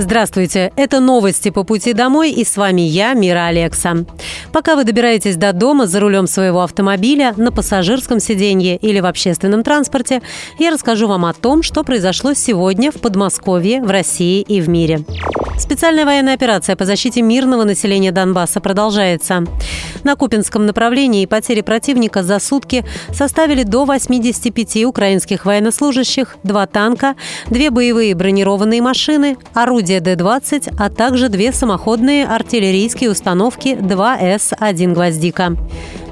Здравствуйте, это новости по пути домой и с вами я, Мира Алекса. Пока вы добираетесь до дома за рулем своего автомобиля, на пассажирском сиденье или в общественном транспорте, я расскажу вам о том, что произошло сегодня в Подмосковье, в России и в мире. Специальная военная операция по защите мирного населения Донбасса продолжается. На Купинском направлении потери противника за сутки составили до 85 украинских военнослужащих, два танка, две боевые бронированные машины, орудия Д-20, а также две самоходные артиллерийские установки 2С-1 «Гвоздика».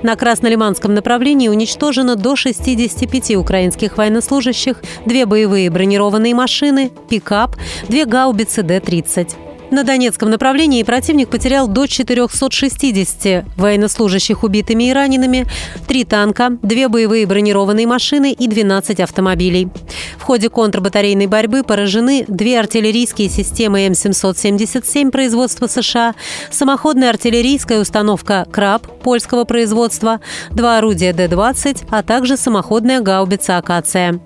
На Краснолиманском направлении уничтожено до 65 украинских военнослужащих, две боевые бронированные машины, пикап, две гаубицы Д-30. На Донецком направлении противник потерял до 460 военнослужащих убитыми и ранеными, три танка, две боевые бронированные машины и 12 автомобилей. В ходе контрбатарейной борьбы поражены две артиллерийские системы М777 производства США, самоходная артиллерийская установка «Краб» польского производства, два орудия Д-20, а также самоходная гаубица «Акация».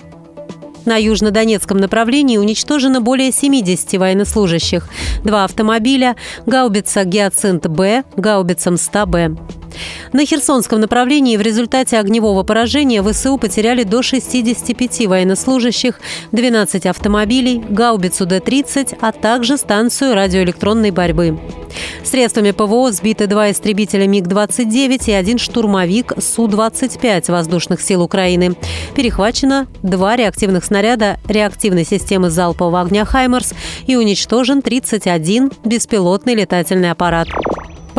На южнодонецком направлении уничтожено более 70 военнослужащих, два автомобиля, гаубица «Гиацинт-Б», гаубица «Мста-Б». На Херсонском направлении в результате огневого поражения ВСУ потеряли до 65 военнослужащих, 12 автомобилей, гаубицу Д-30, а также станцию радиоэлектронной борьбы. Средствами ПВО сбиты два истребителя МиГ-29 и один штурмовик Су-25 воздушных сил Украины. Перехвачено два реактивных снаряда реактивной системы залпового огня «Хаймерс» и уничтожен 31 беспилотный летательный аппарат.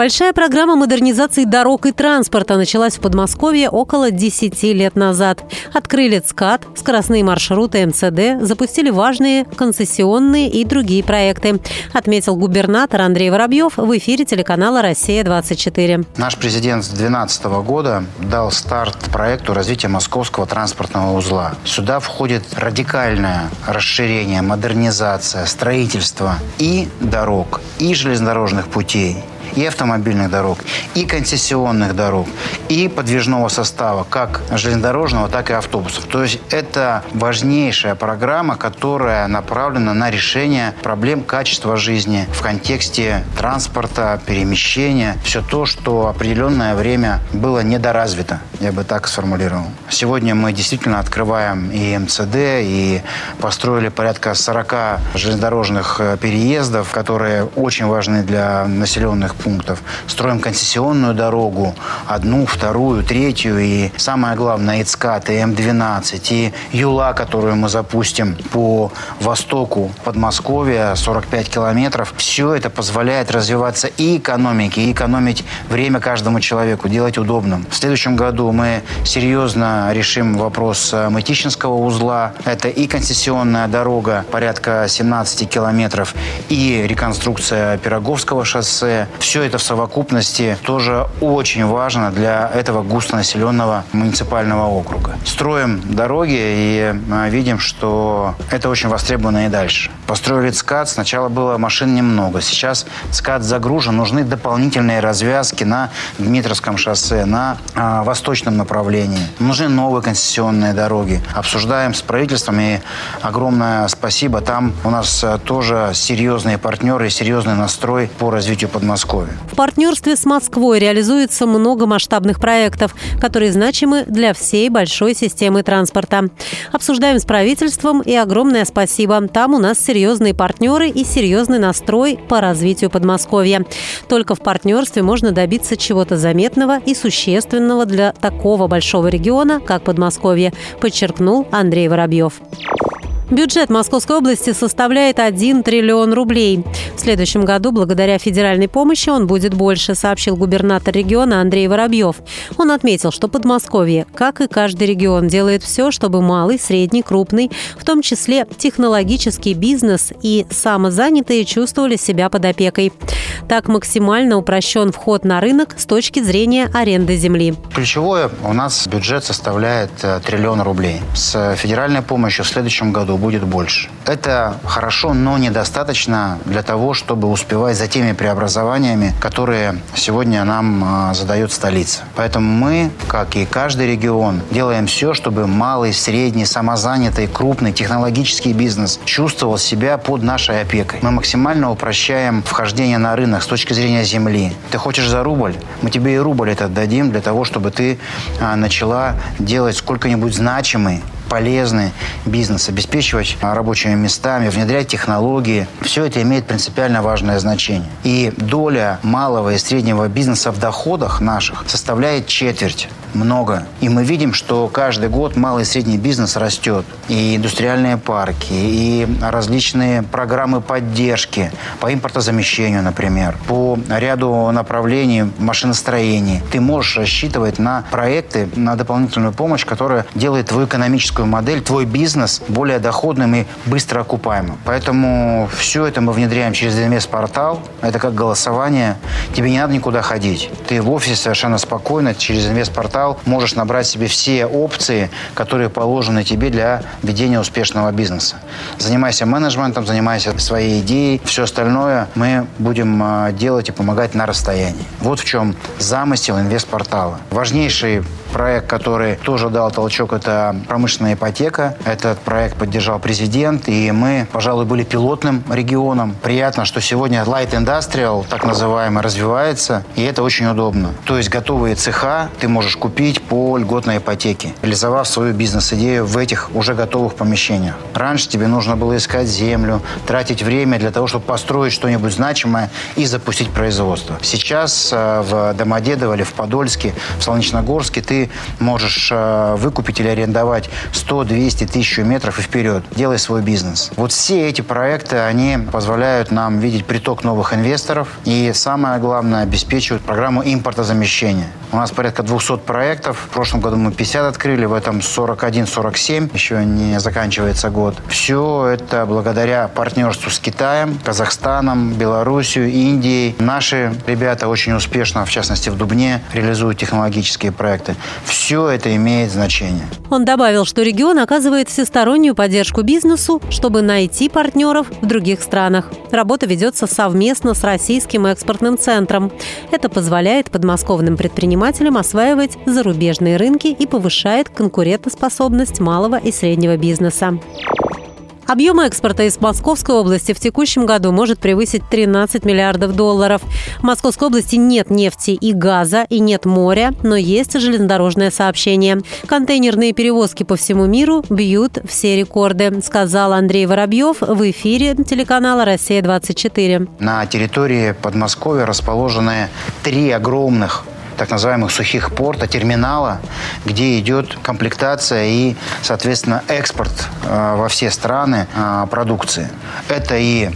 Большая программа модернизации дорог и транспорта началась в Подмосковье около 10 лет назад. Открыли ЦКАД, скоростные маршруты МЦД, запустили важные концессионные и другие проекты, отметил губернатор Андрей Воробьев в эфире телеканала «Россия-24». Наш президент с 2012 года дал старт проекту развития московского транспортного узла. Сюда входит радикальное расширение, модернизация, строительство и дорог, и железнодорожных путей, и автомобильных дорог, и концессионных дорог, и подвижного состава, как железнодорожного, так и автобусов. То есть это важнейшая программа, которая направлена на решение проблем качества жизни в контексте транспорта, перемещения, все то, что определенное время было недоразвито, я бы так сформулировал. Сегодня мы действительно открываем и МЦД, и построили порядка 40 железнодорожных э, переездов, которые очень важны для населенных пунктов. Строим концессионную дорогу, одну, вторую, третью, и самое главное, ИЦКАТ, и М12, и ЮЛА, которую мы запустим по востоку Подмосковья, 45 километров. Все это позволяет развиваться и экономике, и экономить время каждому человеку, делать удобным. В следующем году мы серьезно решим вопрос э, Мытищинского узла. Это и концессионная дорога, порядка 17 километров, и реконструкция Пироговского шоссе. Все это в совокупности тоже очень важно для этого густонаселенного муниципального округа. Строим дороги и а, видим, что это очень востребовано и дальше. Построили ЦКАД, сначала было машин немного, сейчас ЦКАД загружен, нужны дополнительные развязки на Дмитровском шоссе, на а, восточном направлении. Нужны новые концессионные дороги. Обсуждаем с правительством и огромное спасибо. Там у нас а, тоже серьезные партнеры, серьезный настрой по развитию Подмосковья. Подмосковья. В партнерстве с Москвой реализуется много масштабных проектов, которые значимы для всей большой системы транспорта. Обсуждаем с правительством и огромное спасибо. Там у нас серьезные партнеры и серьезный настрой по развитию Подмосковья. Только в партнерстве можно добиться чего-то заметного и существенного для такого большого региона, как Подмосковье, подчеркнул Андрей Воробьев. Бюджет Московской области составляет 1 триллион рублей. В следующем году, благодаря федеральной помощи, он будет больше, сообщил губернатор региона Андрей Воробьев. Он отметил, что Подмосковье, как и каждый регион, делает все, чтобы малый, средний, крупный, в том числе технологический бизнес и самозанятые чувствовали себя под опекой. Так максимально упрощен вход на рынок с точки зрения аренды земли. Ключевое у нас бюджет составляет э, триллион рублей. С федеральной помощью в следующем году будет больше. Это хорошо, но недостаточно для того, чтобы успевать за теми преобразованиями, которые сегодня нам э, задает столица. Поэтому мы, как и каждый регион, делаем все, чтобы малый, средний, самозанятый, крупный технологический бизнес чувствовал себя под нашей опекой. Мы максимально упрощаем вхождение на рынок с точки зрения земли. Ты хочешь за рубль? Мы тебе и рубль этот дадим для того, чтобы ты а, начала делать сколько-нибудь значимый полезный бизнес, обеспечивать рабочими местами, внедрять технологии. Все это имеет принципиально важное значение. И доля малого и среднего бизнеса в доходах наших составляет четверть много. И мы видим, что каждый год малый и средний бизнес растет. И индустриальные парки, и различные программы поддержки по импортозамещению, например, по ряду направлений машиностроения. Ты можешь рассчитывать на проекты, на дополнительную помощь, которая делает твою экономическую модель, твой бизнес более доходным и быстро окупаемым. Поэтому все это мы внедряем через инвестпортал. Это как голосование. Тебе не надо никуда ходить. Ты в офисе совершенно спокойно через инвестпортал портал можешь набрать себе все опции, которые положены тебе для ведения успешного бизнеса. Занимайся менеджментом, занимайся своей идеей. Все остальное мы будем а, делать и помогать на расстоянии. Вот в чем замысел инвестпортала. Важнейший проект, который тоже дал толчок, это промышленная ипотека. Этот проект поддержал президент, и мы, пожалуй, были пилотным регионом. Приятно, что сегодня Light Industrial, так называемый, развивается, и это очень удобно. То есть готовые цеха ты можешь купить по льготной ипотеке, реализовав свою бизнес-идею в этих уже готовых помещениях. Раньше тебе нужно было искать землю, тратить время для того, чтобы построить что-нибудь значимое и запустить производство. Сейчас э, в Домодедово или в Подольске, в Солнечногорске ты можешь э, выкупить или арендовать 100, 200, 1000 метров и вперед. Делай свой бизнес. Вот все эти проекты, они позволяют нам видеть приток новых инвесторов и, самое главное, обеспечивают программу импортозамещения. У нас порядка 200 проектов. В прошлом году мы 50 открыли, в этом 41-47. Еще не заканчивается год. Все это благодаря партнерству с Китаем, Казахстаном, Белоруссией, Индией. Наши ребята очень успешно, в частности в Дубне, реализуют технологические проекты. Все это имеет значение. Он добавил, что регион оказывает всестороннюю поддержку бизнесу, чтобы найти партнеров в других странах. Работа ведется совместно с Российским экспортным центром. Это позволяет подмосковным предпринимателям осваивать зарубежные рынки и повышает конкурентоспособность малого и среднего бизнеса. Объем экспорта из Московской области в текущем году может превысить 13 миллиардов долларов. В Московской области нет нефти и газа, и нет моря, но есть железнодорожное сообщение. Контейнерные перевозки по всему миру бьют все рекорды, сказал Андрей Воробьев в эфире телеканала «Россия-24». На территории Подмосковья расположены три огромных так называемых сухих порта, терминала, где идет комплектация и, соответственно, экспорт э, во все страны э, продукции. Это и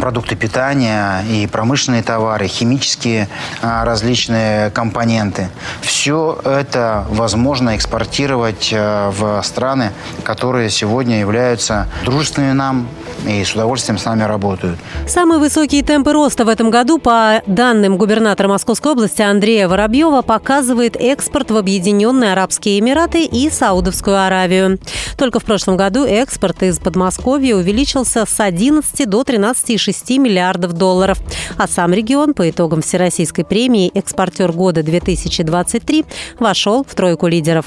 продукты питания и промышленные товары, химические а, различные компоненты. Все это возможно экспортировать а, в страны, которые сегодня являются дружественными нам и с удовольствием с нами работают. Самые высокие темпы роста в этом году, по данным губернатора Московской области Андрея Воробьева, показывает экспорт в Объединенные Арабские Эмираты и Саудовскую Аравию. Только в прошлом году экспорт из Подмосковья увеличился с 11 до 13,6 миллиардов долларов. А сам регион по итогам Всероссийской премии «Экспортер года-2023» вошел в тройку лидеров.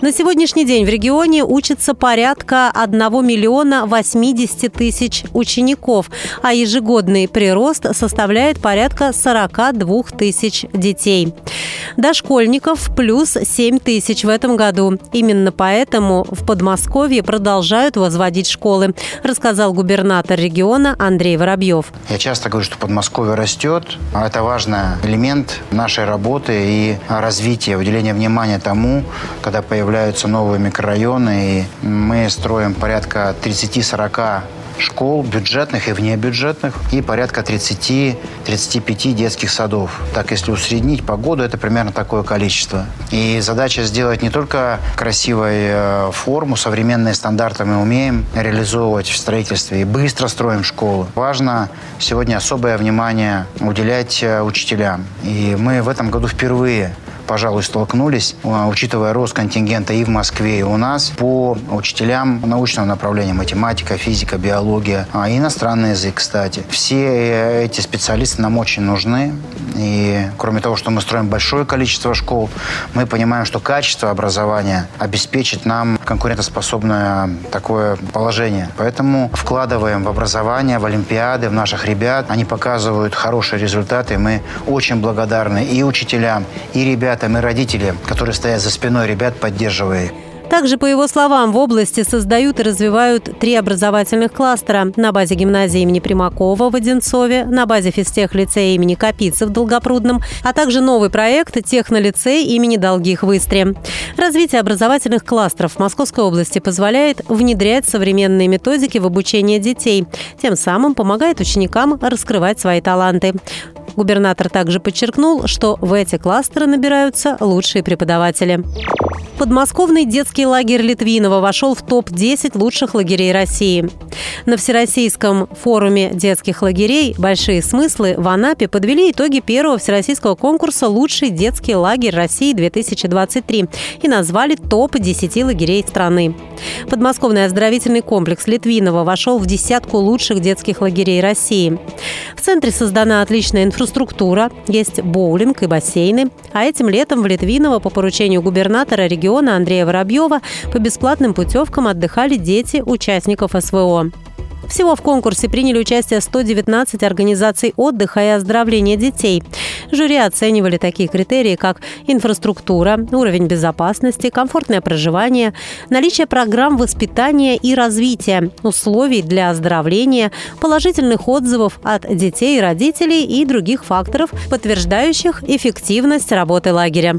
На сегодняшний день в регионе учатся порядка 1 миллиона 80 тысяч учеников, а ежегодный прирост составляет порядка 42 тысяч детей. Дошкольников плюс 7 тысяч в этом году. Именно поэтому в Подмосковье продолжают возводить школы, рассказал губернатор региона Андрей Воробьев. Я часто говорю, что Подмосковье растет. Это важный элемент нашей работы и развития, уделения внимания тому, когда появляются новые микрорайоны. И мы строим порядка 30-40 школ бюджетных и внебюджетных и порядка 30-35 детских садов. Так, если усреднить по году, это примерно такое количество. И задача сделать не только красивую э, форму, современные стандарты мы умеем реализовывать в строительстве и быстро строим школы. Важно сегодня особое внимание уделять э, учителям. И мы в этом году впервые пожалуй, столкнулись, а, учитывая рост контингента и в Москве, и у нас, по учителям научного направления математика, физика, биология, а иностранный язык, кстати. Все эти специалисты нам очень нужны. И кроме того, что мы строим большое количество школ, мы понимаем, что качество образования обеспечит нам конкурентоспособное такое положение. Поэтому вкладываем в образование, в олимпиады, в наших ребят. Они показывают хорошие результаты. Мы очень благодарны и учителям, и ребятам, и родителям, которые стоят за спиной ребят, поддерживая их. Также, по его словам, в области создают и развивают три образовательных кластера на базе гимназии имени Примакова в Одинцове, на базе физтех-лицея имени Капицы в Долгопрудном, а также новый проект «Технолицей» имени Долгих в Истре. Развитие образовательных кластеров в Московской области позволяет внедрять современные методики в обучение детей, тем самым помогает ученикам раскрывать свои таланты. Губернатор также подчеркнул, что в эти кластеры набираются лучшие преподаватели. Подмосковный детский лагерь Литвинова вошел в топ-10 лучших лагерей России. На Всероссийском форуме детских лагерей «Большие смыслы» в Анапе подвели итоги первого всероссийского конкурса «Лучший детский лагерь России-2023» и назвали топ-10 лагерей страны. Подмосковный оздоровительный комплекс Литвинова вошел в десятку лучших детских лагерей России. В центре создана отличная инфраструктура, есть боулинг и бассейны, а этим летом в Литвиново по поручению губернатора региона Андрея Воробьева по бесплатным путевкам отдыхали дети участников СВО. Всего в конкурсе приняли участие 119 организаций отдыха и оздоровления детей. Жюри оценивали такие критерии, как инфраструктура, уровень безопасности, комфортное проживание, наличие программ воспитания и развития, условий для оздоровления, положительных отзывов от детей и родителей и других факторов, подтверждающих эффективность работы лагеря.